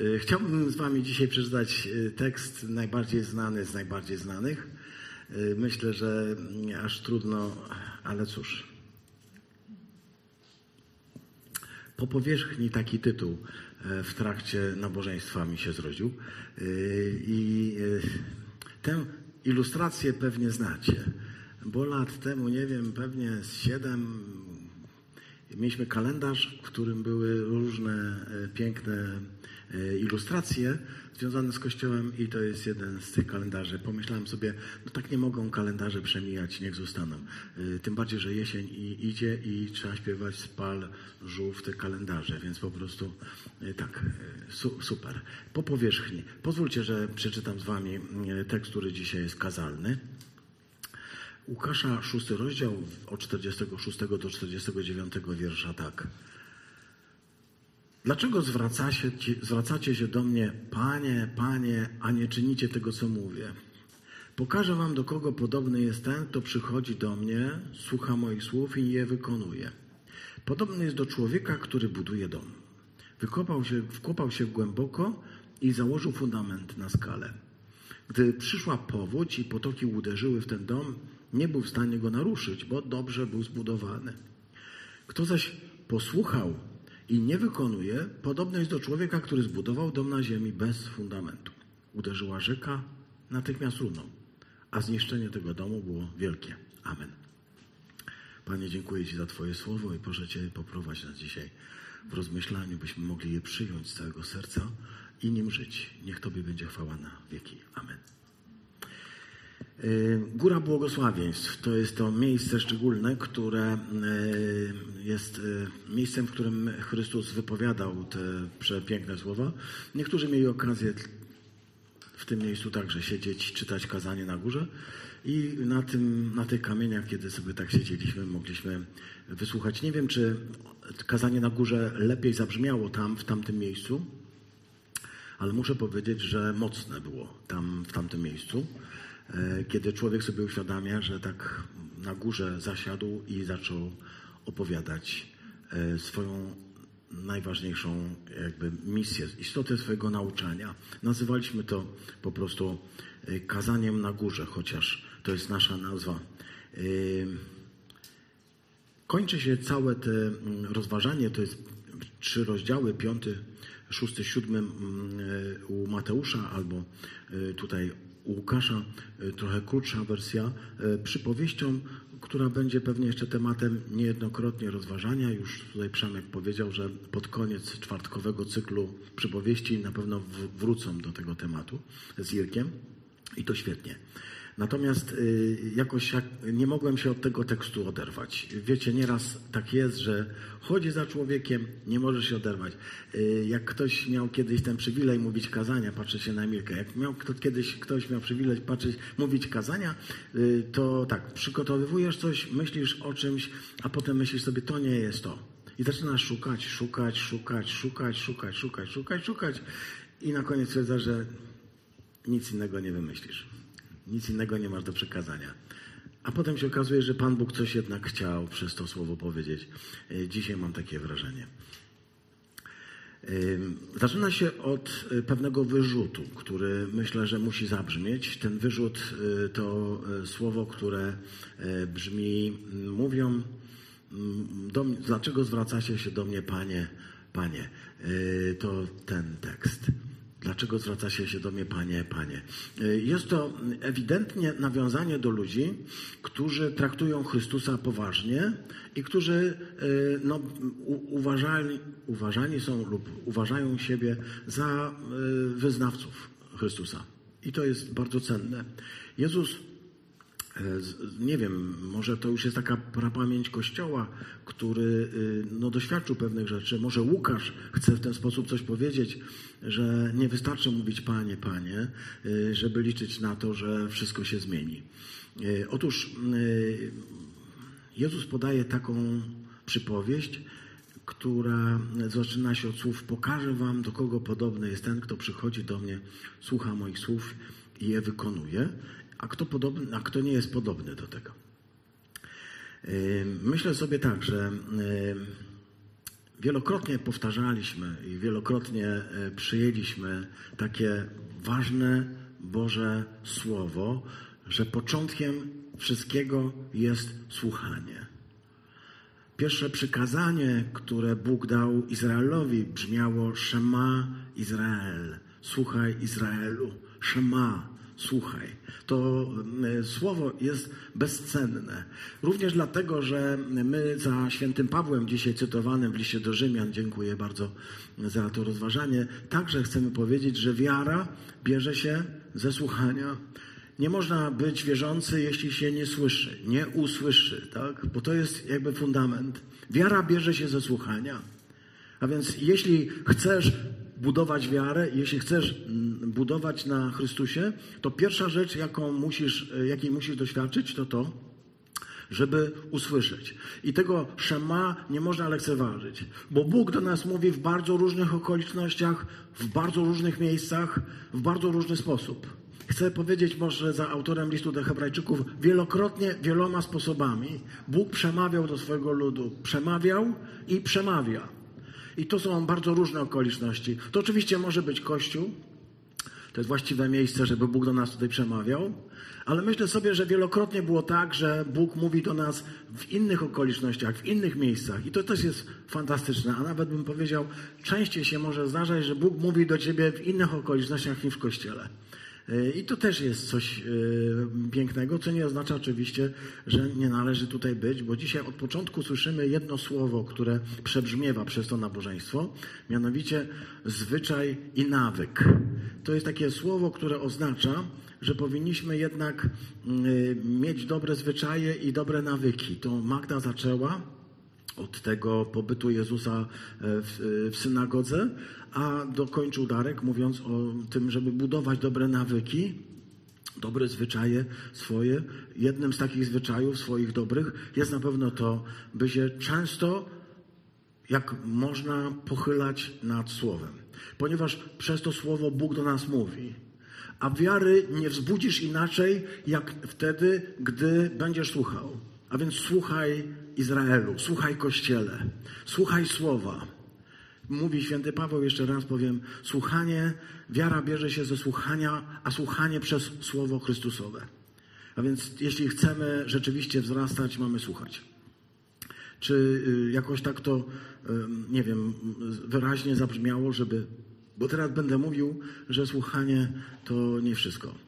Y, Chciałbym z Wami dzisiaj przeczytać y, tekst najbardziej znany z najbardziej znanych. Y, Myślę, że mm, aż trudno, ale cóż. Po powierzchni taki tytuł e, w trakcie nabożeństwa mi się zrodził. I tę ilustrację pewnie znacie, bo lat temu, nie wiem, pewnie z siedem Mieliśmy kalendarz, w którym były różne e, piękne e, ilustracje związane z Kościołem i to jest jeden z tych kalendarzy. Pomyślałem sobie, no tak nie mogą kalendarze przemijać, niech zostaną. E, Tym bardziej, że jesień i idzie i trzeba śpiewać spal żółw te kalendarze, więc po prostu e, tak, e, su, super. Po powierzchni. Pozwólcie, że przeczytam z Wami e, tekst, który dzisiaj jest kazalny. Łukasza, szósty rozdział, od 46 do 49 wiersza tak. Dlaczego zwracacie, zwracacie się do mnie, Panie, Panie, a nie czynicie tego, co mówię? Pokażę wam, do kogo podobny jest ten, kto przychodzi do mnie, słucha moich słów i je wykonuje. Podobny jest do człowieka, który buduje dom. Wykopał się, wkopał się głęboko i założył fundament na skalę. Gdy przyszła powódź i potoki uderzyły w ten dom, nie był w stanie go naruszyć, bo dobrze był zbudowany. Kto zaś posłuchał i nie wykonuje, podobny jest do człowieka, który zbudował dom na ziemi bez fundamentu. Uderzyła rzeka, natychmiast runął, a zniszczenie tego domu było wielkie. Amen. Panie, dziękuję Ci za Twoje słowo i proszę Cię poprowadź nas dzisiaj w rozmyślaniu, byśmy mogli je przyjąć z całego serca i nim żyć. Niech Tobie będzie chwała na wieki. Amen. Y, Góra Błogosławieństw to jest to miejsce szczególne, które y, jest y, miejscem, w którym Chrystus wypowiadał te przepiękne słowa. Niektórzy mieli okazję w tym miejscu także siedzieć, czytać kazanie na górze i na, tym, na tych kamieniach, kiedy sobie tak siedzieliśmy, mogliśmy wysłuchać. Nie wiem, czy kazanie na górze lepiej zabrzmiało tam, w tamtym miejscu, ale muszę powiedzieć, że mocne było tam, w tamtym miejscu kiedy człowiek sobie uświadamia, że tak na górze zasiadł i zaczął opowiadać e, swoją najważniejszą jakby misję, istotę swojego nauczania. Nazywaliśmy to po prostu e, kazaniem na górze, chociaż to jest nasza nazwa. E, Kończy się całe te rozważanie, to jest trzy rozdziały, piąty, szósty, siódmy e, u Mateusza albo e, tutaj Łukasza, e, trochę krótsza wersja, e, przypowieścią, która będzie pewnie jeszcze tematem niejednokrotnie rozważania. Już tutaj Przemek powiedział, że pod koniec czwartkowego cyklu przypowieści na pewno wrócą do tego tematu z Irkiem i to świetnie. Natomiast y, jakoś jak, nie mogłem się od tego tekstu oderwać. Wiecie, nieraz tak jest, że chodzi za człowiekiem, nie może się oderwać. Y, jak ktoś miał kiedyś ten przywilej mówić kazania, patrzę się na Emilkę, jak miał kto, kiedyś ktoś miał przywilej patrzeć, mówić kazania, y, to tak, przygotowywujesz coś, myślisz o czymś, a potem myślisz sobie, to nie jest to. I zaczynasz szukać, szukać, szukać, szukać, szukać, szukać, szukać, szukać i na koniec stwierdzasz, że nic innego nie wymyślisz. Nic innego nie masz do przekazania. A potem się okazuje, że Pan Bóg coś jednak chciał przez to słowo powiedzieć. E, Dzisiaj mam takie wrażenie. Ym, Zaczyna się od y, pewnego wyrzutu, który myślę, że musi zabrzmieć. Ten wyrzut to słowo, które brzmi, mówią, do, dlaczego zwracacie się do mnie, Panie, Panie? To ten tekst. Dlaczego zwracacie się do mnie, Panie, Panie? Y, Jest to ewidentnie nawiązanie do ludzi, którzy traktują Chrystusa poważnie i którzy y, no, uważali, uważani są lub uważają siebie za y, wyznawców Chrystusa. I to jest bardzo cenne. Jezus E, Nie wiem, może to już jest taka prapamięć Kościoła, który y, no, doświadczył pewnych rzeczy. Może Łukasz chce w ten sposób coś powiedzieć, że nie wystarczy mówić Panie, Panie, y, żeby liczyć na to, że wszystko się zmieni. Otóż Jezus podaje taką przypowieść, która zaczyna się od słów: Pokażę wam, do kogo podobny jest ten, kto przychodzi do mnie, słucha moich słów i je wykonuje, a kto, podobny, a kto nie jest podobny do tego. Yy, Myślę sobie tak, że yy, wielokrotnie powtarzaliśmy i wielokrotnie e, przyjęliśmy takie ważne Boże Słowo, że początkiem wszystkiego jest słuchanie. Pierwsze przykazanie, które Bóg dał Izraelowi, brzmiało Shema Izrael. Słuchaj Izraelu. Shema, słuchaj. To e, słowo jest bezcenne. Również dlatego, że my za świętym Pawłem, dzisiaj cytowanym w liście do Rzymian, dziękuję bardzo za to rozważanie, także chcemy powiedzieć, że wiara bierze się ze słuchania. Nie można być wierzący, jeśli się nie słyszy, nie usłyszy, tak? Bo to jest jakby fundament. Wiara bierze się ze słuchania. A więc jeśli chcesz budować wiarę, jeśli chcesz mm, budować na Chrystusie, to pierwsza rzecz, jaką musisz, jakiej musisz doświadczyć, to to, żeby usłyszeć. I tego szema nie można lekceważyć, bo Bóg do nas mówi w bardzo różnych okolicznościach, w bardzo różnych miejscach, w bardzo różny sposób. Chcę powiedzieć może za autorem listu do Hebrajczyków, wielokrotnie, wieloma sposobami Bóg przemawiał do swojego ludu. Przemawiał i przemawia. I to są bardzo różne okoliczności. To oczywiście może być Kościół, to jest właściwe miejsce, żeby Bóg do nas tutaj przemawiał, ale myślę sobie, że wielokrotnie było tak, że Bóg mówi do nas w innych okolicznościach, w innych miejscach i to też jest fantastyczne, a nawet bym powiedział, częściej się może zdarzać, że Bóg mówi do ciebie w innych okolicznościach niż w Kościele. I to też jest coś e, pięknego, co nie oznacza oczywiście, że nie należy tutaj być, bo dzisiaj od początku słyszymy jedno słowo, które przebrzmiewa przez to nabożeństwo, mianowicie zwyczaj i nawyk. To jest takie słowo, które oznacza, że powinniśmy jednak e, mieć dobre zwyczaje i dobre nawyki. To Magda zaczęła od tego pobytu Jezusa e, w, w synagodze, a dokończył Darek mówiąc o tym, żeby budować dobre nawyki, dobre zwyczaje swoje. Jednym z takich zwyczajów swoich dobrych jest na pewno to, by się często, jak można, pochylać nad Słowem. Ponieważ przez to Słowo Bóg do nas mówi. A wiary nie wzbudzisz inaczej, jak wtedy, gdy będziesz słuchał. A więc słuchaj Izraelu, słuchaj Kościele, słuchaj Słowa. Mówi święty Paweł, jeszcze raz powiem, słuchanie, wiara bierze się ze słuchania, a słuchanie przez Słowo Chrystusowe. A więc jeśli chcemy rzeczywiście wzrastać, mamy słuchać. Czy y, jakoś tak to, nie wiem, wyraźnie zabrzmiało, żeby. Bo teraz będę mówił, że słuchanie to nie wszystko.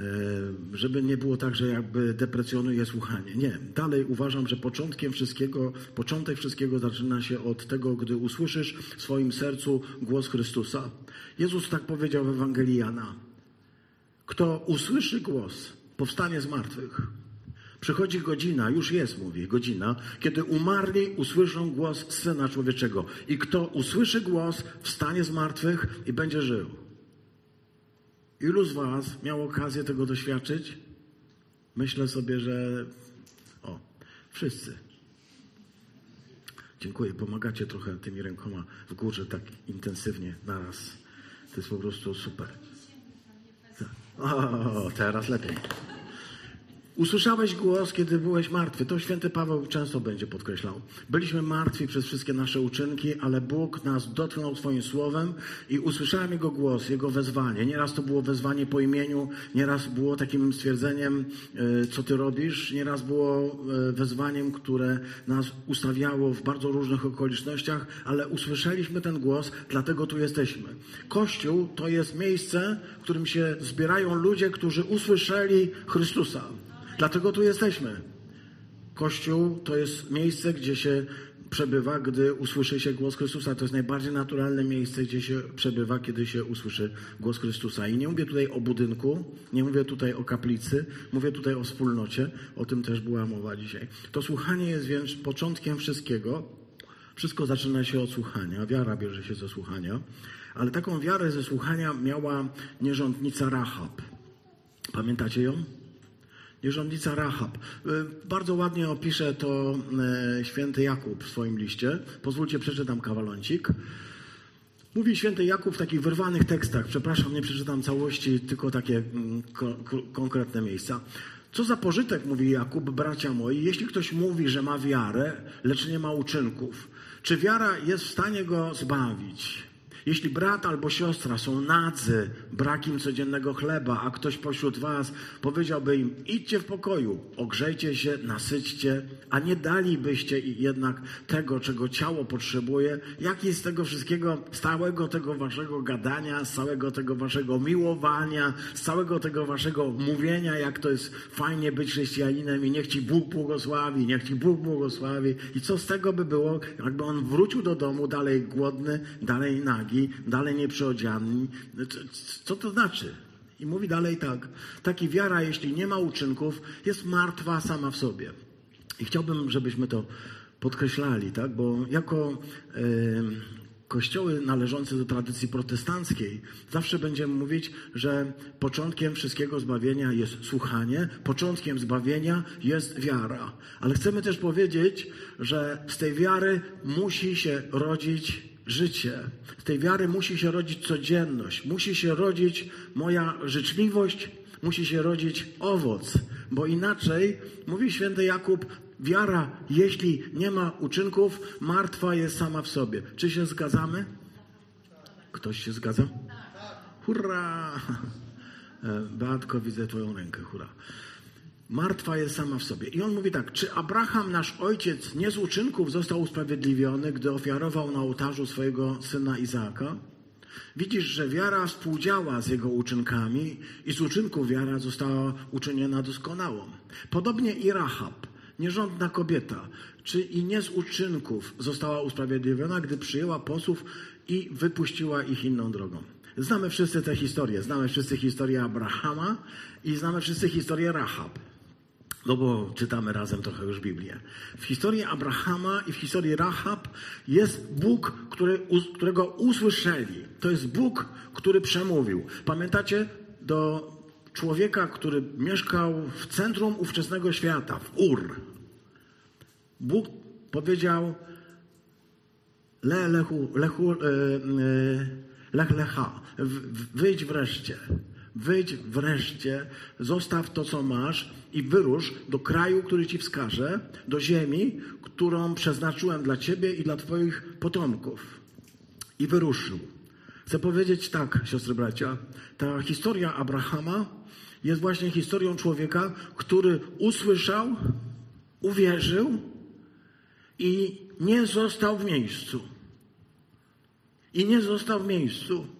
E, żeby nie było tak, że jakby deprecjonuje słuchanie. Nie. Dalej uważam, że początkiem wszystkiego, początek wszystkiego zaczyna się od tego, gdy usłyszysz w swoim sercu głos Chrystusa. Jezus tak powiedział w Ewangelii Jana. Kto usłyszy głos, powstanie z martwych. Przychodzi godzina, już jest, mówi, godzina, kiedy umarli usłyszą głos Syna Człowieczego. I kto usłyszy głos, wstanie z martwych i będzie żył. Ilu z Was miało okazję tego doświadczyć? Myślę sobie, że o, wszyscy. Dziękuję, pomagacie trochę tymi rękoma w górze tak intensywnie naraz. To jest po prostu super. O, teraz lepiej. Usłyszałeś głos, kiedy byłeś martwy. To święty Paweł często będzie podkreślał. Byliśmy martwi przez wszystkie nasze uczynki, ale Bóg nas dotknął swoim słowem i usłyszałem Jego głos, Jego wezwanie. Nieraz to było wezwanie po imieniu, nieraz było takim stwierdzeniem, e, co ty robisz, nieraz było e, wezwaniem, które nas ustawiało w bardzo różnych okolicznościach, ale usłyszeliśmy ten głos, dlatego tu jesteśmy. Kościół to jest miejsce, w którym się zbierają ludzie, którzy usłyszeli Chrystusa. Dlatego tu jesteśmy. Kościół to jest miejsce, gdzie się przebywa, gdy usłyszy się głos Chrystusa. To jest najbardziej naturalne miejsce, gdzie się przebywa, kiedy się usłyszy głos Chrystusa. I nie mówię tutaj o budynku, nie mówię tutaj o kaplicy, mówię tutaj o wspólnocie. O tym też była mowa dzisiaj. To słuchanie jest więc początkiem wszystkiego. Wszystko zaczyna się od słuchania. Wiara bierze się ze słuchania. Ale taką wiarę ze słuchania miała nierządnica Rahab. Pamiętacie ją? Nierządnica Rahab. Y, bardzo ładnie opisze to y, święty Jakub w swoim liście. Pozwólcie, przeczytam kawaloncik. Mówi święty Jakub w takich wyrwanych tekstach. Przepraszam, nie przeczytam całości, tylko takie mm, ko konkretne miejsca. Co za pożytek, mówi Jakub, bracia moi, jeśli ktoś mówi, że ma wiarę, lecz nie ma uczynków. Czy wiara jest w stanie go zbawić? Jeśli brat albo siostra są nadzy, brak im codziennego chleba, a ktoś pośród was powiedziałby im, idźcie w pokoju, ogrzejcie się, nasyćcie, a nie dalibyście jednak tego, czego ciało potrzebuje, jaki z tego wszystkiego, z całego tego waszego gadania, z całego tego waszego miłowania, z całego tego waszego mówienia, jak to jest fajnie być chrześcijaninem i niech ci Bóg błogosławi, niech ci Bóg błogosławi. I co z tego by było, jakby on wrócił do domu dalej głodny, dalej nagi, dalej nieprzeodziany. Co to znaczy? I mówi dalej tak. Taki wiara, jeśli nie ma uczynków, jest martwa sama w sobie. I chciałbym, żebyśmy to podkreślali, tak? Bo jako e, kościoły należące do tradycji protestanckiej zawsze będziemy mówić, że początkiem wszystkiego zbawienia jest słuchanie, początkiem zbawienia jest wiara. Ale chcemy też powiedzieć, że z tej wiary musi się rodzić życie. Z tej wiary musi się rodzić codzienność, musi się rodzić moja życzliwość, musi się rodzić owoc, bo inaczej, mówi święty Jakub, wiara, jeśli nie ma uczynków, martwa jest sama w sobie. Czy się zgadzamy? Ktoś się zgadza? Hurra! E, Beatko, widzę Twoją rękę, hurra. Martwa jest sama w sobie. I on mówi tak, czy Abraham, nasz ojciec, nie z uczynków został usprawiedliwiony, gdy ofiarował na ołtarzu swojego syna Izaaka? Widzisz, że wiara współdziała z jego uczynkami i z uczynków wiara została uczyniona doskonałą. Podobnie i Rahab, nierządna kobieta, czy i nie z uczynków została usprawiedliwiona, gdy przyjęła posłów i wypuściła ich inną drogą. Znamy wszyscy tę historię. Znamy wszyscy historię Abrahama i znamy wszyscy historię Rahab. No bo czytamy razem trochę już Biblię. W historii Abrahama i w historii Rahab jest Bóg, który, którego usłyszeli. To jest Bóg, który przemówił. Pamiętacie do człowieka, który mieszkał w centrum ówczesnego świata, w Ur. Bóg powiedział le, lechu, lechu, e, e, lech lecha, wyjdź wreszcie. Wyjdź wreszcie, zostaw to, co masz i wyrusz do kraju, który ci wskażę, do ziemi, którą przeznaczyłem dla ciebie i dla twoich potomków. I wyruszył. Chcę powiedzieć tak, siostry bracia, ta historia Abrahama jest właśnie historią człowieka, który usłyszał, uwierzył i nie został w miejscu. I nie został w miejscu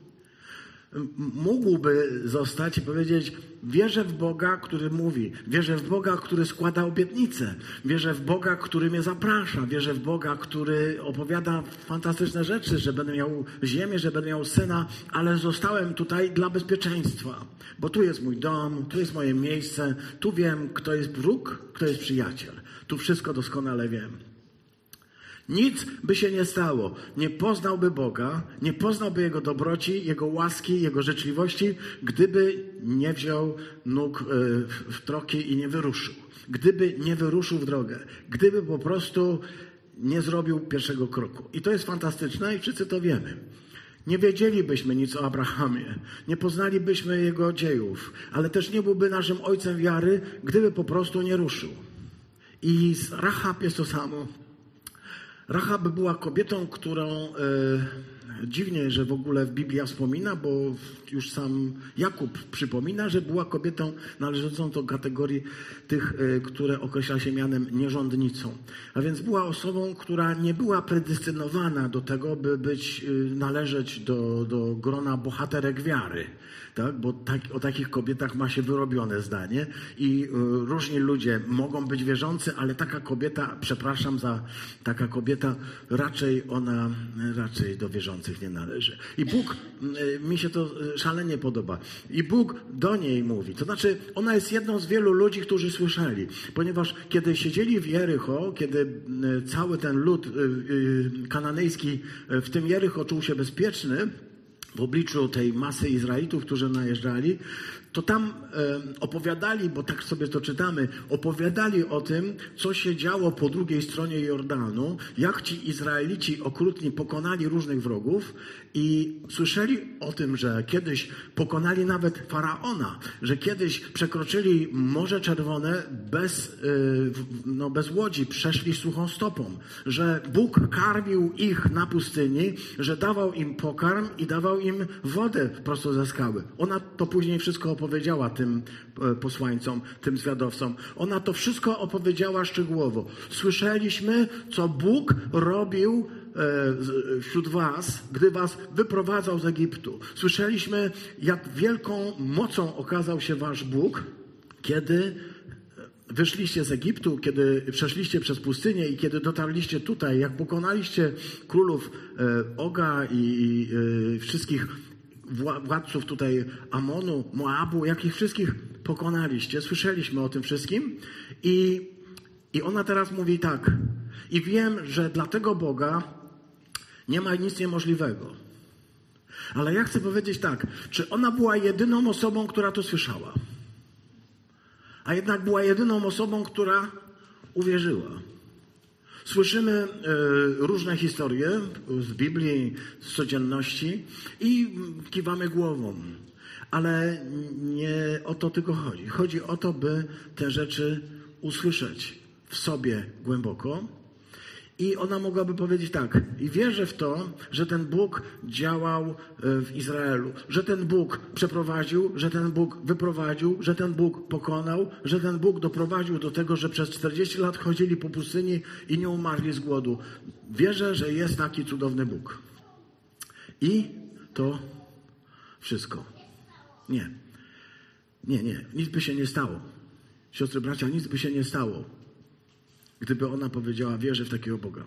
mógłby zostać i powiedzieć: Wierzę w Boga, który mówi, wierzę w Boga, który składa obietnice, wierzę w Boga, który mnie zaprasza, wierzę w Boga, który opowiada fantastyczne rzeczy, że będę miał ziemię, że będę miał syna, ale zostałem tutaj dla bezpieczeństwa, bo tu jest mój dom, tu jest moje miejsce, tu wiem, kto jest wróg, kto jest przyjaciel. Tu wszystko doskonale wiem. Nic by się nie stało. Nie poznałby Boga, nie poznałby Jego dobroci, Jego łaski, Jego życzliwości, gdyby nie wziął nóg e, w troki i nie wyruszył. Gdyby nie wyruszył w drogę. Gdyby po prostu nie zrobił pierwszego kroku. I to jest fantastyczne i wszyscy to wiemy. Nie wiedzielibyśmy nic o Abrahamie, nie poznalibyśmy jego dziejów, ale też nie byłby naszym ojcem wiary, gdyby po prostu nie ruszył. I z Rahab jest to samo. Rahab była kobietą, którą e, dziwnie, że w ogóle Biblia wspomina, bo już sam Jakub przypomina, że była kobietą należącą do kategorii tych, e, które określa się mianem nierządnicą. A więc była osobą, która nie była predestynowana do tego, by być, e, należeć do, do grona bohaterek wiary tak? bo tak, o takich kobietach ma się wyrobione zdanie i y, różni ludzie mogą być wierzący, ale taka kobieta, przepraszam za taka kobieta, raczej ona raczej do wierzących nie należy. I Bóg, y, mi się to y, szalenie podoba. I Bóg do niej mówi. To znaczy, ona jest jedną z wielu ludzi, którzy słyszeli, ponieważ kiedy siedzieli w Jericho, kiedy cały ten lud kananejski w tym Jericho czuł się bezpieczny, w obliczu tej masy Izraelitów, którzy najeżdżali, to tam opowiadali, bo tak sobie to czytamy, opowiadali o tym, co się działo po drugiej stronie Jordanu, jak ci Izraelici okrutni pokonali różnych wrogów i słyszeli o tym, że kiedyś pokonali nawet faraona, że kiedyś przekroczyli Morze Czerwone bez, e, no, bez łodzi, przeszli suchą stopą, że Bóg karmił ich na pustyni, że dawał im pokarm i dawał im wodę prosto ze skały. Ona to później wszystko opowiedziała tym e, posłańcom, tym zwiadowcom. Ona to wszystko opowiedziała szczegółowo. Słyszeliśmy, co Bóg robił e, wśród was, gdy was wyprowadzał z Egiptu. Słyszeliśmy, jak wielką mocą okazał się wasz Bóg, kiedy wyszliście z Egiptu, kiedy przeszliście przez pustynię i kiedy dotarliście tutaj, jak pokonaliście królów e, Oga i, i wszystkich władców tutaj Amonu, Moabu, jak ich wszystkich pokonaliście. Słyszeliśmy o tym wszystkim i, i ona teraz mówi tak. I wiem, że dla tego Boga nie ma nic niemożliwego. Ale ja chcę powiedzieć tak, czy ona była jedyną osobą, która to słyszała? A jednak była jedyną osobą, która uwierzyła. Słyszymy e, różne historie z Biblii, z codzienności i kiwamy głową. Ale nie o to tylko chodzi. Chodzi o to, by te rzeczy usłyszeć w sobie głęboko i ona mogłaby powiedzieć tak, i wierzę w to, że ten Bóg działał e, w Izraelu, że ten Bóg przeprowadził, że ten Bóg wyprowadził, że ten Bóg pokonał, że ten Bóg doprowadził do tego, że przez 40 lat chodzili po pustyni i nie umarli z głodu. Wierzę, że jest taki cudowny Bóg. I to wszystko. Nie. Nie, nie. Nic by się nie stało. Siostry, bracia, nic by się nie stało Gdyby ona powiedziała, wierzę w takiego Boga,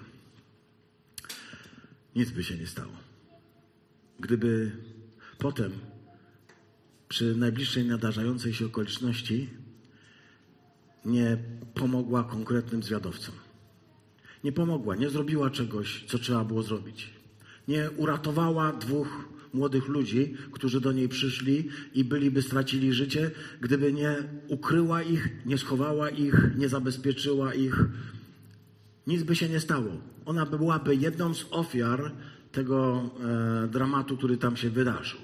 nic by się nie stało. Gdyby potem, przy najbliższej nadarzającej się okoliczności, nie pomogła konkretnym zwiadowcom. Nie pomogła, nie zrobiła czegoś, co trzeba było zrobić. Nie uratowała dwóch młodych ludzi, którzy do niej przyszli i byliby stracili życie, gdyby nie ukryła ich, nie schowała ich, nie zabezpieczyła ich. Nic by się nie stało. Ona byłaby jedną z ofiar tego e, dramatu, który tam się wydarzył.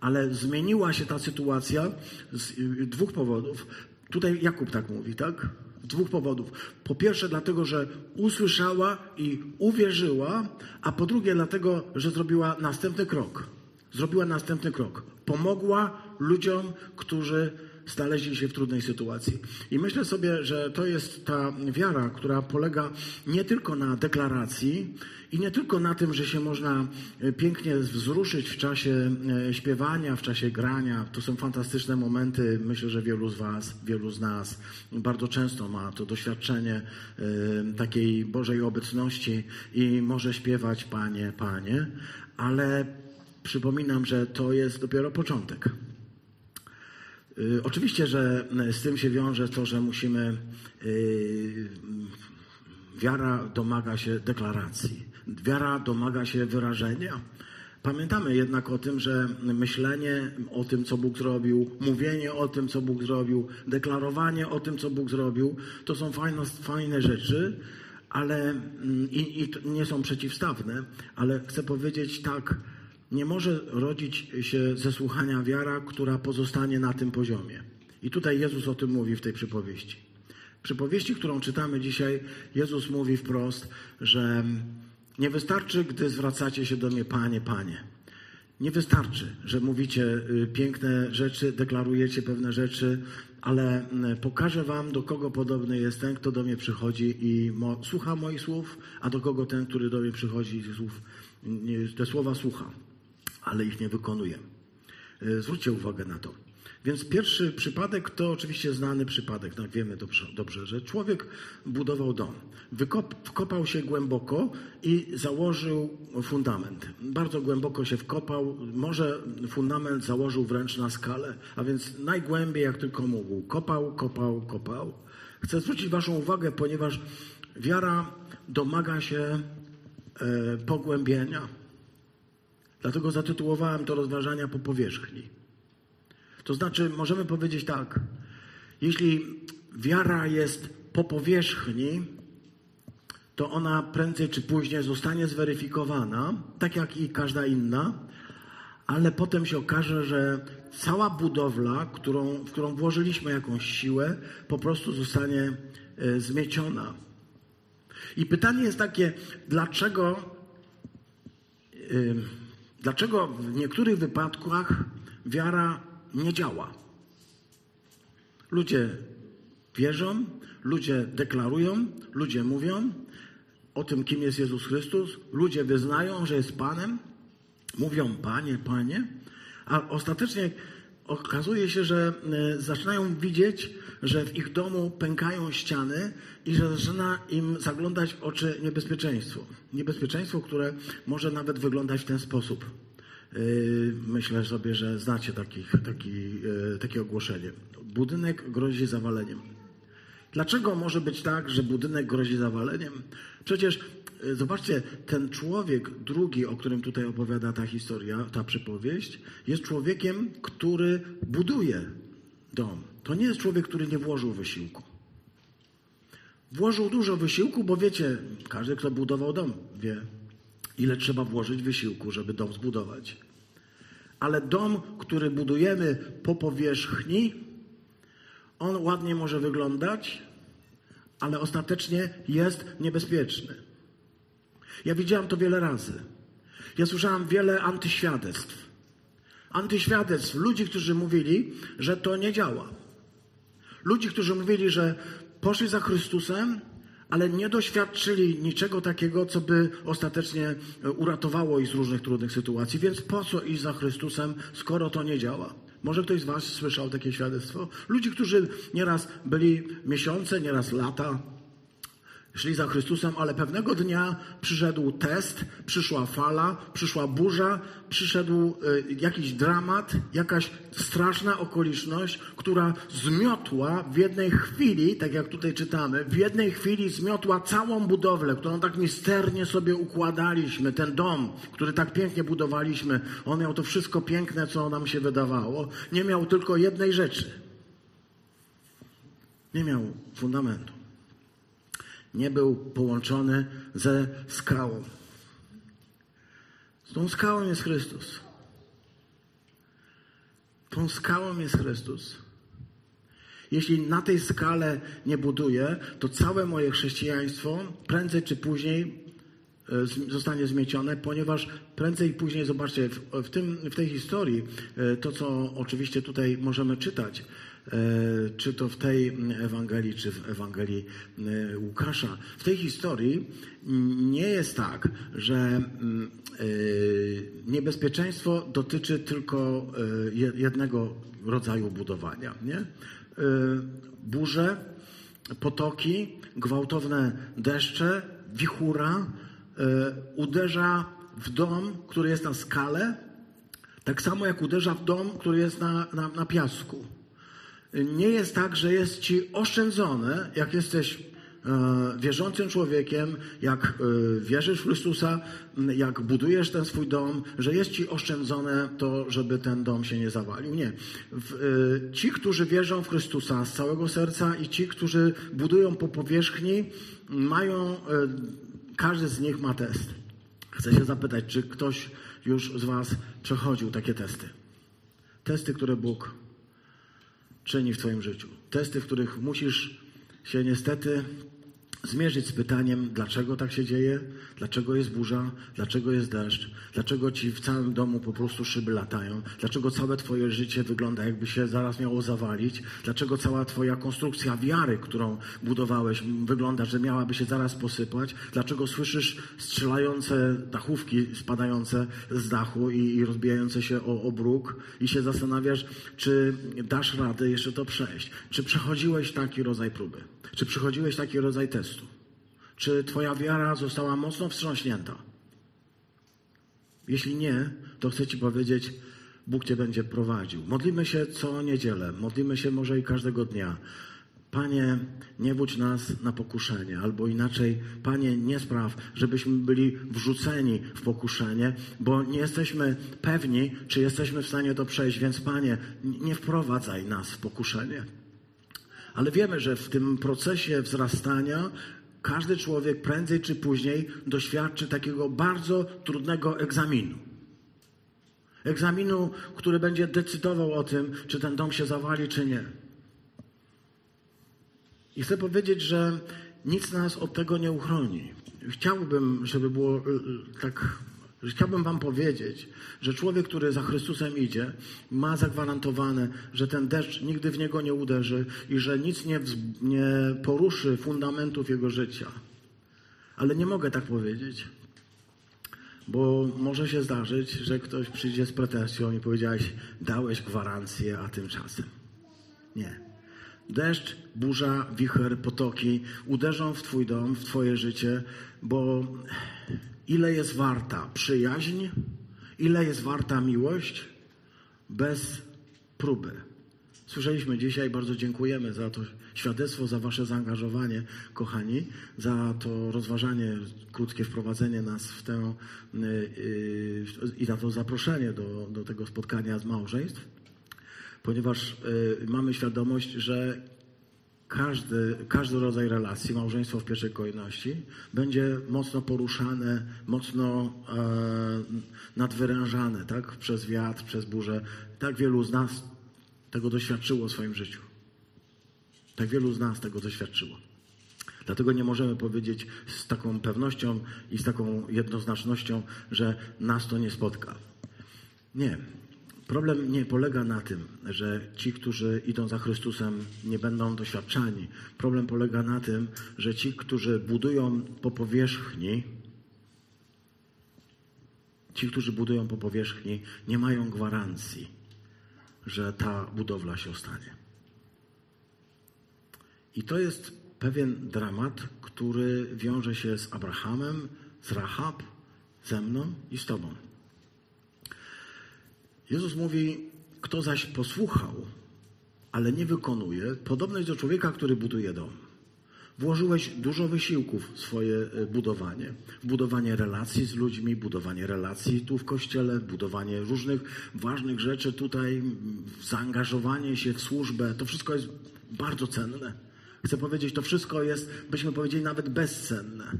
Ale zmieniła się ta sytuacja z dwóch powodów. Tutaj Jakub tak mówi, tak? Z dwóch powodów. Po pierwsze, dlatego, że usłyszała i uwierzyła, a po drugie, dlatego, że zrobiła następny krok zrobiła następny krok. Pomogła ludziom, którzy znaleźli się w trudnej sytuacji. I myślę sobie, że to jest ta wiara, która polega nie tylko na deklaracji i nie tylko na tym, że się można e, pięknie wzruszyć w czasie e, śpiewania, w czasie grania. To są fantastyczne momenty. Myślę, że wielu z Was, wielu z nas bardzo często ma to doświadczenie e, takiej Bożej obecności i może śpiewać Panie, Panie, ale przypominam, że to jest dopiero początek. Y, oczywiście, że z tym się wiąże to, że musimy. Y, wiara domaga się deklaracji, wiara domaga się wyrażenia. Pamiętamy jednak o tym, że myślenie o tym, co Bóg zrobił, mówienie o tym, co Bóg zrobił, deklarowanie o tym, co Bóg zrobił, to są fajne, fajne rzeczy, ale mm, i, i nie są przeciwstawne, ale chcę powiedzieć tak, nie może rodzić się ze słuchania wiara, która pozostanie na tym poziomie. I tutaj Jezus o tym mówi w tej przypowieści. Przypowieści, którą czytamy dzisiaj, Jezus mówi wprost, że nie wystarczy, gdy zwracacie się do mnie, Panie, Panie. Nie wystarczy, że mówicie y, piękne rzeczy, deklarujecie pewne rzeczy, ale y, pokażę wam, do kogo podobny jest ten, kto do mnie przychodzi i mo słucha moich słów, a do kogo ten, który do mnie przychodzi i słów, te słowa słucha ale ich nie wykonuje. E, zwróćcie uwagę na to. Więc pierwszy przypadek to oczywiście znany przypadek, tak wiemy dobrze, dobrze że człowiek budował dom, wykop, wkopał się głęboko i założył fundament. Bardzo głęboko się wkopał, może fundament założył wręcz na skalę, a więc najgłębiej jak tylko mógł. Kopał, kopał, kopał. Chcę zwrócić Waszą uwagę, ponieważ wiara domaga się e, pogłębienia. Dlatego zatytułowałem to rozważania po powierzchni. To znaczy, możemy powiedzieć tak, jeśli wiara jest po powierzchni, to ona prędzej czy później zostanie zweryfikowana, tak jak i każda inna, ale potem się okaże, że cała budowla, którą, w którą włożyliśmy jakąś siłę, po prostu zostanie e, zmieciona. I pytanie jest takie, dlaczego, e, dlaczego w niektórych wypadkach wiara nie działa? Ludzie wierzą, ludzie deklarują, ludzie mówią o tym, kim jest Jezus Chrystus, ludzie wyznają, że jest Panem, mówią Panie, Panie, a ostatecznie okazuje się, że e, zaczynają widzieć, że w ich domu pękają ściany i że zaczyna im zaglądać w oczy niebezpieczeństwo. Niebezpieczeństwo, które może nawet wyglądać w ten sposób. E, myślę sobie, że znacie takich, taki, e, takie ogłoszenie. Budynek grozi zawaleniem. Dlaczego może być tak, że budynek grozi zawaleniem? Przecież zobaczcie, ten człowiek drugi, o którym tutaj opowiada ta historia, ta przypowieść, jest człowiekiem, który buduje dom. To nie jest człowiek, który nie włożył wysiłku. Włożył dużo wysiłku, bo wiecie, każdy, kto budował dom, wie, ile trzeba włożyć wysiłku, żeby dom zbudować. Ale dom, który budujemy po powierzchni, on ładnie może wyglądać, ale ostatecznie jest niebezpieczny. Ja widziałam to wiele razy. Ja słyszałam wiele antyświadectw. Antyświadectw, ludzi, którzy mówili, że to nie działa. Ludzi, którzy mówili, że poszli za Chrystusem, ale nie doświadczyli niczego takiego, co by ostatecznie uratowało ich z różnych trudnych sytuacji. Więc po co iść za Chrystusem, skoro to nie działa? Może ktoś z Was słyszał takie świadectwo? Ludzi, którzy nieraz byli miesiące, nieraz lata, szli za Chrystusem, ale pewnego dnia przyszedł test, przyszła fala, przyszła burza, przyszedł y, jakiś dramat, jakaś straszna okoliczność, która zmiotła w jednej chwili, tak jak tutaj czytamy, w jednej chwili zmiotła całą budowlę, którą tak misternie sobie układaliśmy, ten dom, który tak pięknie budowaliśmy. On miał to wszystko piękne, co nam się wydawało. Nie miał tylko jednej rzeczy. Nie miał fundamentu nie był połączony ze skałą. Tą skałą jest Chrystus. Tą skałą jest Chrystus. Jeśli na tej skale nie buduję, to całe moje chrześcijaństwo prędzej czy później e, zostanie zmiecione, ponieważ prędzej i później, zobaczcie, w, tym, w tej historii, e, to co oczywiście tutaj możemy czytać, czy to w tej Ewangelii, czy w Ewangelii e, Łukasza. W tej historii nie jest tak, że mm, e, niebezpieczeństwo dotyczy tylko jednego rodzaju budowania. Nie? Burze, potoki, gwałtowne deszcze, wichura uderza w dom, który jest na skale, tak samo jak uderza w dom, który jest na, na, na piasku nie jest tak, że jest ci oszczędzone, jak jesteś e, wierzącym człowiekiem, jak e, wierzysz w Chrystusa, jak budujesz ten swój dom, że jest ci oszczędzone to, żeby ten dom się nie zawalił. Nie. E, ci, którzy wierzą w Chrystusa z całego serca i ci, którzy budują po powierzchni, mają, każdy z nich ma test. Chcę się zapytać, czy ktoś już z Was przechodził takie testy? Testy, które Bóg czyni w Twoim życiu. Testy, w których musisz się niestety zmierzyć z pytaniem, dlaczego tak się dzieje, dlaczego jest burza, dlaczego jest deszcz, dlaczego ci w całym domu po prostu szyby latają, dlaczego całe twoje życie wygląda jakby się zaraz miało zawalić, dlaczego cała twoja konstrukcja wiary, którą budowałeś, wygląda, że miałaby się zaraz posypać, dlaczego słyszysz strzelające dachówki spadające z dachu i, i rozbijające się o, o bruk i się zastanawiasz, czy dasz radę jeszcze to przejść, czy przechodziłeś taki rodzaj próby. Czy przychodziłeś taki rodzaj testu? Czy Twoja wiara została mocno wstrząśnięta? Jeśli nie, to chcę Ci powiedzieć, Bóg Cię będzie prowadził. Modlimy się co niedzielę, modlimy się może i każdego dnia. Panie, nie wódź nas na pokuszenie, albo inaczej, Panie, nie spraw, żebyśmy byli wrzuceni w pokuszenie, bo nie jesteśmy pewni, czy jesteśmy w stanie to przejść, więc Panie, nie wprowadzaj nas w pokuszenie. Ale wiemy, że w tym procesie wzrastania każdy człowiek prędzej czy później doświadczy takiego bardzo trudnego egzaminu. Egzaminu, który będzie decydował o tym, czy ten dom się zawali, czy nie. I chcę powiedzieć, że nic nas od tego nie uchroni. Chciałbym, żeby było y, y, tak. Chciałbym Wam powiedzieć, że człowiek, który za Chrystusem idzie, ma zagwarantowane, że ten deszcz nigdy w niego nie uderzy i że nic nie, nie poruszy fundamentów jego życia. Ale nie mogę tak powiedzieć, bo może się zdarzyć, że ktoś przyjdzie z pretensją i powiedziałeś, dałeś gwarancję, a tymczasem. Nie. Deszcz, burza, wicher, potoki uderzą w Twój dom, w Twoje życie, bo ile jest warta przyjaźń, ile jest warta miłość bez próby. Słyszeliśmy dzisiaj, bardzo dziękujemy za to świadectwo, za Wasze zaangażowanie, kochani, za to rozważanie, krótkie wprowadzenie nas w tę yy, yy, i za to zaproszenie do, do tego spotkania z małżeństw ponieważ y, mamy świadomość, że każdy, każdy rodzaj relacji, małżeństwo w pierwszej kolejności, będzie mocno poruszane, mocno e, nadwyrężane tak? przez wiatr, przez burzę. Tak wielu z nas tego doświadczyło w swoim życiu. Tak wielu z nas tego doświadczyło. Dlatego nie możemy powiedzieć z taką pewnością i z taką jednoznacznością, że nas to nie spotka. Nie. Problem nie polega na tym, że ci, którzy idą za Chrystusem, nie będą doświadczani. Problem polega na tym, że ci, którzy budują po powierzchni, ci, którzy budują po powierzchni, nie mają gwarancji, że ta budowla się ostanie. I to jest pewien dramat, który wiąże się z Abrahamem, z Rahab, ze mną i z Tobą. Jezus mówi, kto zaś posłuchał, ale nie wykonuje, podobność do człowieka, który buduje dom. Włożyłeś dużo wysiłków w swoje e, budowanie, w budowanie relacji z ludźmi, budowanie relacji tu w kościele, budowanie różnych ważnych rzeczy tutaj, zaangażowanie się w służbę. To wszystko jest bardzo cenne. Chcę powiedzieć, to wszystko jest, byśmy powiedzieli, nawet bezcenne.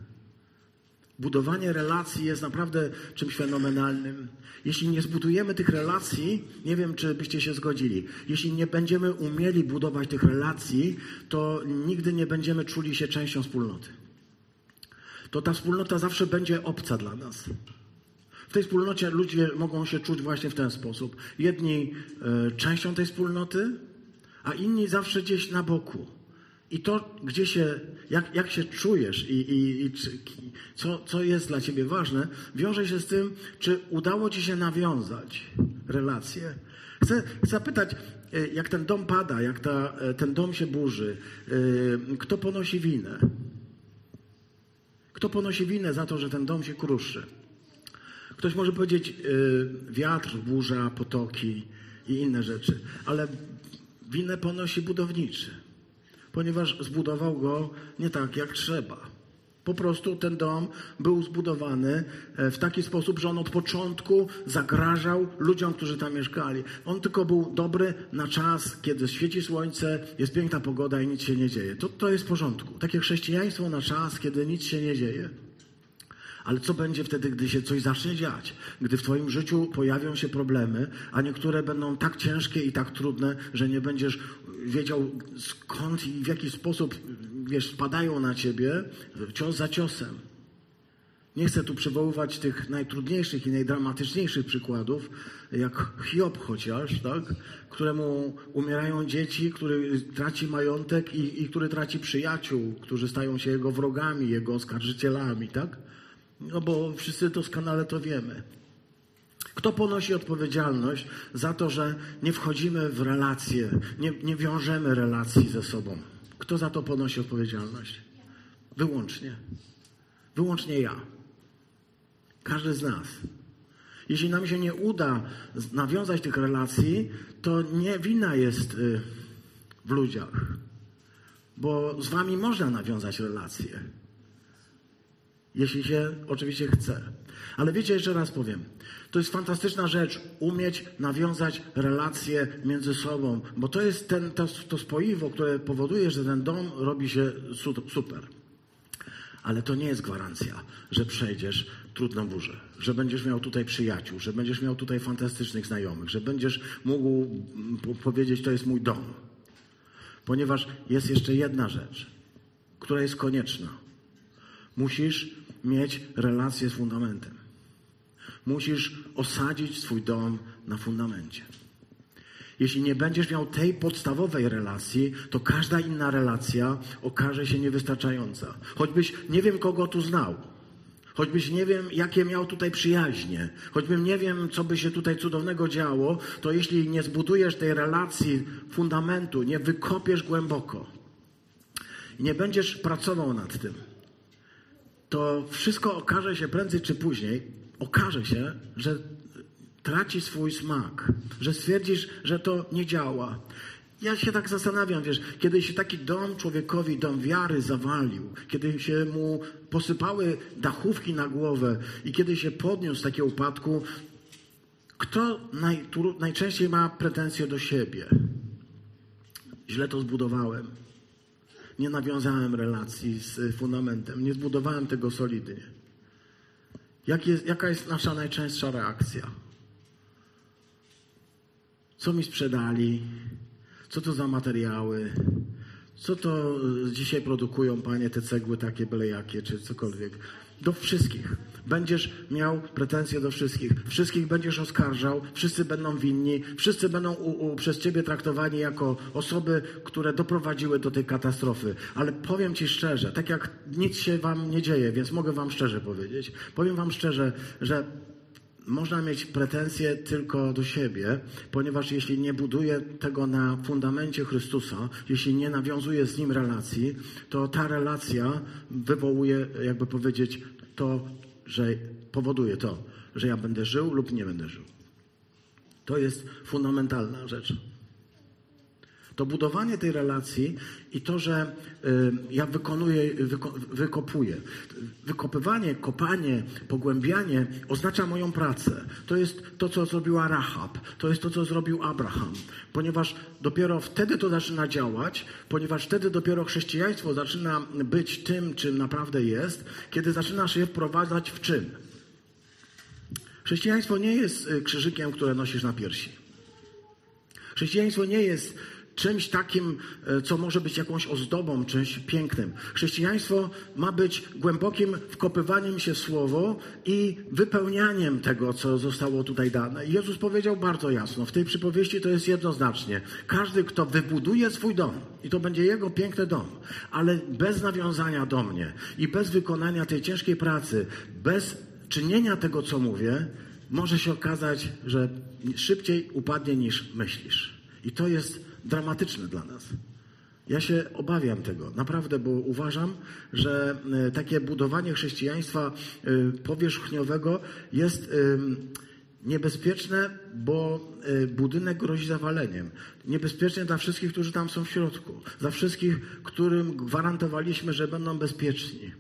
Budowanie relacji jest naprawdę czymś fenomenalnym. Jeśli nie zbudujemy tych relacji, nie wiem, czy byście się zgodzili, jeśli nie będziemy umieli budować tych relacji, to nigdy nie będziemy czuli się częścią wspólnoty. To ta wspólnota zawsze będzie obca dla nas. W tej wspólnocie ludzie mogą się czuć właśnie w ten sposób. Jedni y, częścią tej wspólnoty, a inni zawsze gdzieś na boku. I to, gdzie się, jak, jak się czujesz i, i, i co, co jest dla ciebie ważne, wiąże się z tym, czy udało ci się nawiązać relacje. Chcę zapytać, e, jak ten dom pada, jak ta, e, ten dom się burzy, e, kto ponosi winę? Kto ponosi winę za to, że ten dom się kruszy? Ktoś może powiedzieć wiatr, burza, potoki i inne rzeczy, ale winę ponosi budowniczy ponieważ zbudował go nie tak jak trzeba. Po prostu ten dom był zbudowany e, w taki sposób, że on od początku zagrażał ludziom, którzy tam mieszkali. On tylko był dobry na czas, kiedy świeci słońce, jest piękna pogoda i nic się nie dzieje. To, to jest w porządku. Takie chrześcijaństwo na czas, kiedy nic się nie dzieje. Ale co będzie wtedy, gdy się coś zacznie dziać? Gdy w Twoim życiu pojawią się problemy, a niektóre będą tak ciężkie i tak trudne, że nie będziesz wiedział skąd i w jaki sposób, wiesz, spadają na Ciebie cios za ciosem. Nie chcę tu przywoływać tych najtrudniejszych i najdramatyczniejszych przykładów, jak Hiob chociaż, tak? któremu umierają dzieci, który traci majątek i, i który traci przyjaciół, którzy stają się jego wrogami, jego oskarżycielami, tak? No bo wszyscy doskonale to wiemy. Kto ponosi odpowiedzialność za to, że nie wchodzimy w relacje, nie, nie wiążemy relacji ze sobą? Kto za to ponosi odpowiedzialność? Wyłącznie. Wyłącznie ja. Każdy z nas. Jeśli nam się nie uda nawiązać tych relacji, to nie wina jest y, w ludziach. bo z wami można nawiązać relacje. Jeśli się oczywiście chce. Ale wiecie, jeszcze raz powiem. To jest fantastyczna rzecz, umieć nawiązać relacje między sobą, bo to jest ten, to, to spoiwo, które powoduje, że ten dom robi się super. Ale to nie jest gwarancja, że przejdziesz trudną burzę, że będziesz miał tutaj przyjaciół, że będziesz miał tutaj fantastycznych znajomych, że będziesz mógł powiedzieć, to jest mój dom. Ponieważ jest jeszcze jedna rzecz, która jest konieczna. Musisz mieć relację z fundamentem. Musisz osadzić swój dom na fundamencie. Jeśli nie będziesz miał tej podstawowej relacji, to każda inna relacja okaże się niewystarczająca. Choćbyś nie wiem, kogo tu znał. Choćbyś nie wiem, jakie miał tutaj przyjaźnie, choćbym nie wiem, co by się tutaj cudownego działo, to jeśli nie zbudujesz tej relacji, fundamentu, nie wykopiesz głęboko i nie będziesz pracował nad tym, to wszystko okaże się prędzej czy później, okaże się, że traci swój smak, że stwierdzisz, że to nie działa. Ja się tak zastanawiam, wiesz, kiedy się taki dom człowiekowi, dom wiary zawalił, kiedy się mu posypały dachówki na głowę i kiedy się podniósł z takiego upadku, kto naj, najczęściej ma pretensje do siebie? Źle to zbudowałem. Nie nawiązałem relacji z fundamentem, nie zbudowałem tego solidnie. Jak jest, jaka jest nasza najczęstsza reakcja? Co mi sprzedali? Co to za materiały? Co to y, dzisiaj produkują, panie, te cegły takie byle jakie, czy cokolwiek? Do wszystkich. Będziesz miał pretensje do wszystkich. Wszystkich będziesz oskarżał, wszyscy będą winni, wszyscy będą u, u, przez ciebie traktowani jako osoby, które doprowadziły do tej katastrofy. Ale powiem ci szczerze, tak jak nic się wam nie dzieje, więc mogę wam szczerze powiedzieć. Powiem wam szczerze, że można mieć pretensje tylko do siebie, ponieważ jeśli nie buduje tego na fundamencie Chrystusa, jeśli nie nawiązuje z Nim relacji, to ta relacja wywołuje, jakby powiedzieć, to, że powoduje to, że ja będę żył lub nie będę żył. To jest fundamentalna rzecz to budowanie tej relacji i to, że y, ja wykonuję, wyko, wykopuję. Wykopywanie, kopanie, pogłębianie oznacza moją pracę. To jest to, co zrobiła Rahab. To jest to, co zrobił Abraham. Ponieważ dopiero wtedy to zaczyna działać, ponieważ wtedy dopiero chrześcijaństwo zaczyna być tym, czym naprawdę jest, kiedy zaczyna się wprowadzać w czyn. Chrześcijaństwo nie jest y, krzyżykiem, które nosisz na piersi. Chrześcijaństwo nie jest czymś takim, e, co może być jakąś ozdobą, czymś pięknym. Chrześcijaństwo ma być głębokim wkopywaniem się w słowo i wypełnianiem tego, co zostało tutaj dane. Jezus powiedział bardzo jasno, w tej przypowieści to jest jednoznacznie. Każdy, kto wybuduje swój dom, i to będzie jego piękny dom, ale bez nawiązania do mnie i bez wykonania tej ciężkiej pracy, bez czynienia tego, co mówię, może się okazać, że szybciej upadnie niż myślisz. I to jest dramatyczne dla nas. Ja się obawiam tego, naprawdę, bo uważam, że e, takie budowanie chrześcijaństwa e, powierzchniowego jest niebezpieczne, bo e, budynek grozi zawaleniem. Niebezpieczne dla wszystkich, którzy tam są w środku. Dla wszystkich, którym gwarantowaliśmy, że będą bezpieczni.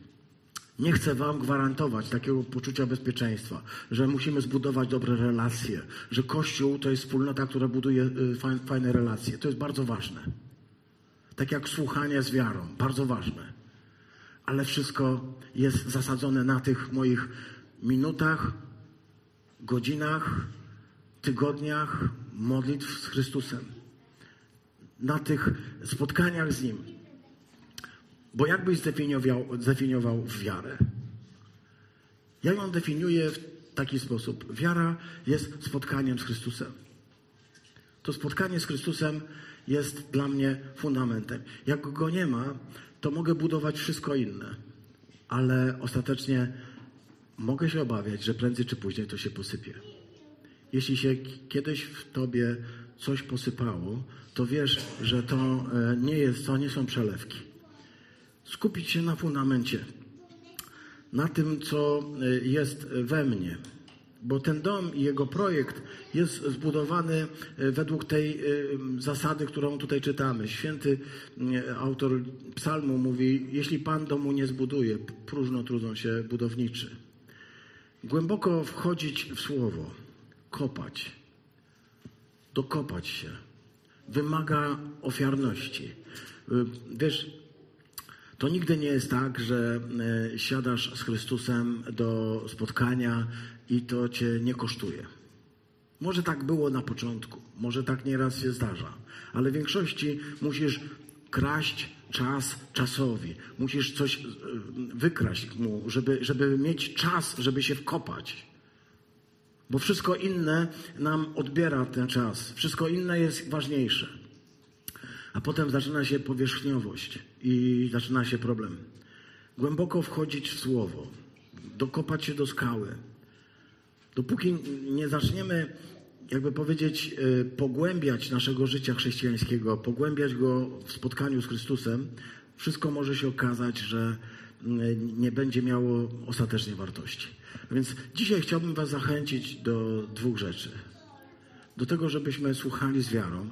Nie chcę Wam gwarantować takiego poczucia bezpieczeństwa, że musimy zbudować dobre relacje, że Kościół to jest wspólnota, która buduje y, fajne relacje. To jest bardzo ważne. Tak jak słuchanie z wiarą, bardzo ważne. Ale wszystko jest zasadzone na tych moich minutach, godzinach, tygodniach modlitw z Chrystusem. Na tych spotkaniach z Nim bo jak byś zdefiniował, zdefiniował wiarę? Ja ją definiuję w taki sposób. Wiara jest spotkaniem z Chrystusem. To spotkanie z Chrystusem jest dla mnie fundamentem. Jak go nie ma, to mogę budować wszystko inne, ale ostatecznie mogę się obawiać, że prędzej czy później to się posypie. Jeśli się kiedyś w tobie coś posypało, to wiesz, że to e, nie jest, to nie są przelewki skupić się na fundamencie, na tym, co e, jest we mnie. Bo ten dom i jego projekt jest zbudowany e, według tej e, zasady, którą tutaj czytamy. Święty autor psalmu mówi, jeśli Pan domu nie zbuduje, próżno trudzą się budowniczy. Głęboko wchodzić w słowo, kopać, dokopać się, wymaga ofiarności. Wiesz, to nigdy nie jest tak, że e, siadasz z Chrystusem do spotkania i to cię nie kosztuje. Może tak było na początku, może tak nieraz się zdarza, ale w większości musisz kraść czas czasowi. Musisz coś e, wykraść mu, żeby, żeby mieć czas, żeby się wkopać. Bo wszystko inne nam odbiera ten czas. Wszystko inne jest ważniejsze. A potem zaczyna się powierzchniowość i zaczyna się problem. Głęboko wchodzić w słowo, dokopać się do skały. Dopóki nie zaczniemy, jakby powiedzieć, e, pogłębiać naszego życia chrześcijańskiego, pogłębiać go w spotkaniu z Chrystusem, wszystko może się okazać, że mm, nie będzie miało ostatecznie wartości. Więc dzisiaj chciałbym Was zachęcić do dwóch rzeczy. Do tego, żebyśmy słuchali z wiarą,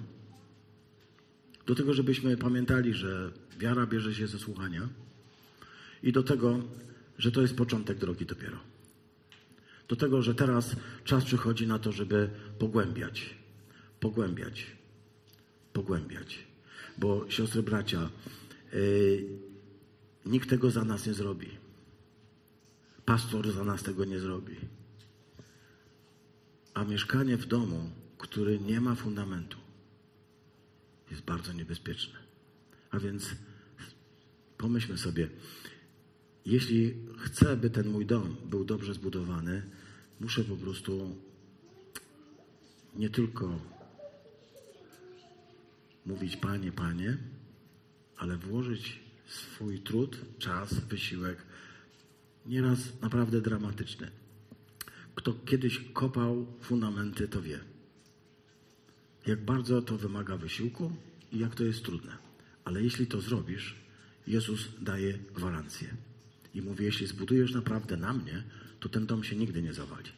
do tego, żebyśmy pamiętali, że wiara bierze się ze słuchania i do tego, że to jest początek drogi dopiero. Do tego, że teraz czas przychodzi na to, żeby pogłębiać, pogłębiać, pogłębiać. Bo siostry, bracia, yy, nikt tego za nas nie zrobi. Pastor za nas tego nie zrobi. A mieszkanie w domu, który nie ma fundamentu, jest bardzo niebezpieczne. A więc pomyślmy sobie, jeśli chcę, by ten mój dom był dobrze zbudowany, muszę po prostu nie tylko mówić Panie, Panie, ale włożyć swój trud, czas, wysiłek, nieraz naprawdę dramatyczny. Kto kiedyś kopał fundamenty, to wie jak bardzo to wymaga wysiłku i jak to jest trudne. Ale jeśli to zrobisz, Jezus daje gwarancję. I mówi, jeśli zbudujesz naprawdę na mnie, to ten dom się nigdy nie zawali.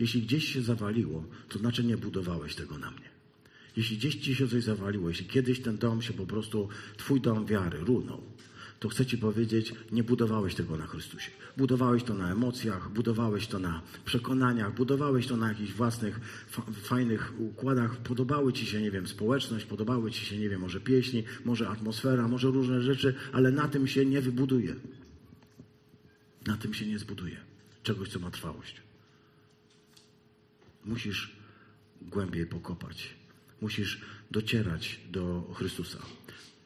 Jeśli gdzieś się zawaliło, to znaczy nie budowałeś tego na mnie. Jeśli gdzieś ci się coś zawaliło, jeśli kiedyś ten dom się po prostu, twój dom wiary runął, to chcę Ci powiedzieć, nie budowałeś tego na Chrystusie. Budowałeś to na emocjach, budowałeś to na przekonaniach, budowałeś to na jakichś własnych, fa fajnych układach. Podobały Ci się, nie wiem, społeczność, podobały Ci się, nie wiem, może pieśni, może atmosfera, może różne rzeczy, ale na tym się nie wybuduje. Na tym się nie zbuduje. Czegoś, co ma trwałość. Musisz głębiej pokopać. Musisz docierać do Chrystusa.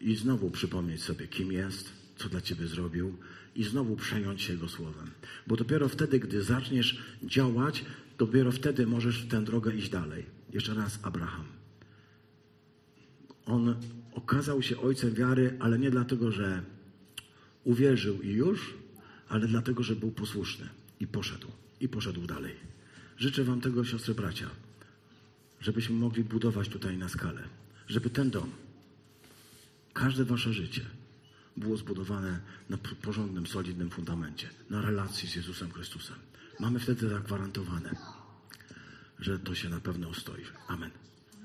I znowu przypomnieć sobie, kim jest, co dla Ciebie zrobił i znowu przejąć się Jego słowem. Bo dopiero wtedy, gdy zaczniesz działać, dopiero wtedy możesz w tę drogę iść dalej. Jeszcze raz Abraham. On okazał się ojcem wiary, ale nie dlatego, że uwierzył i już, ale dlatego, że był posłuszny i poszedł. I poszedł dalej. Życzę Wam tego, siostry bracia, żebyśmy mogli budować tutaj na skalę. Żeby ten dom, każde Wasze życie, było zbudowane na porządnym, solidnym fundamencie, na relacji z Jezusem Chrystusem. Mamy wtedy zagwarantowane, że to się na pewno ostoi. Amen.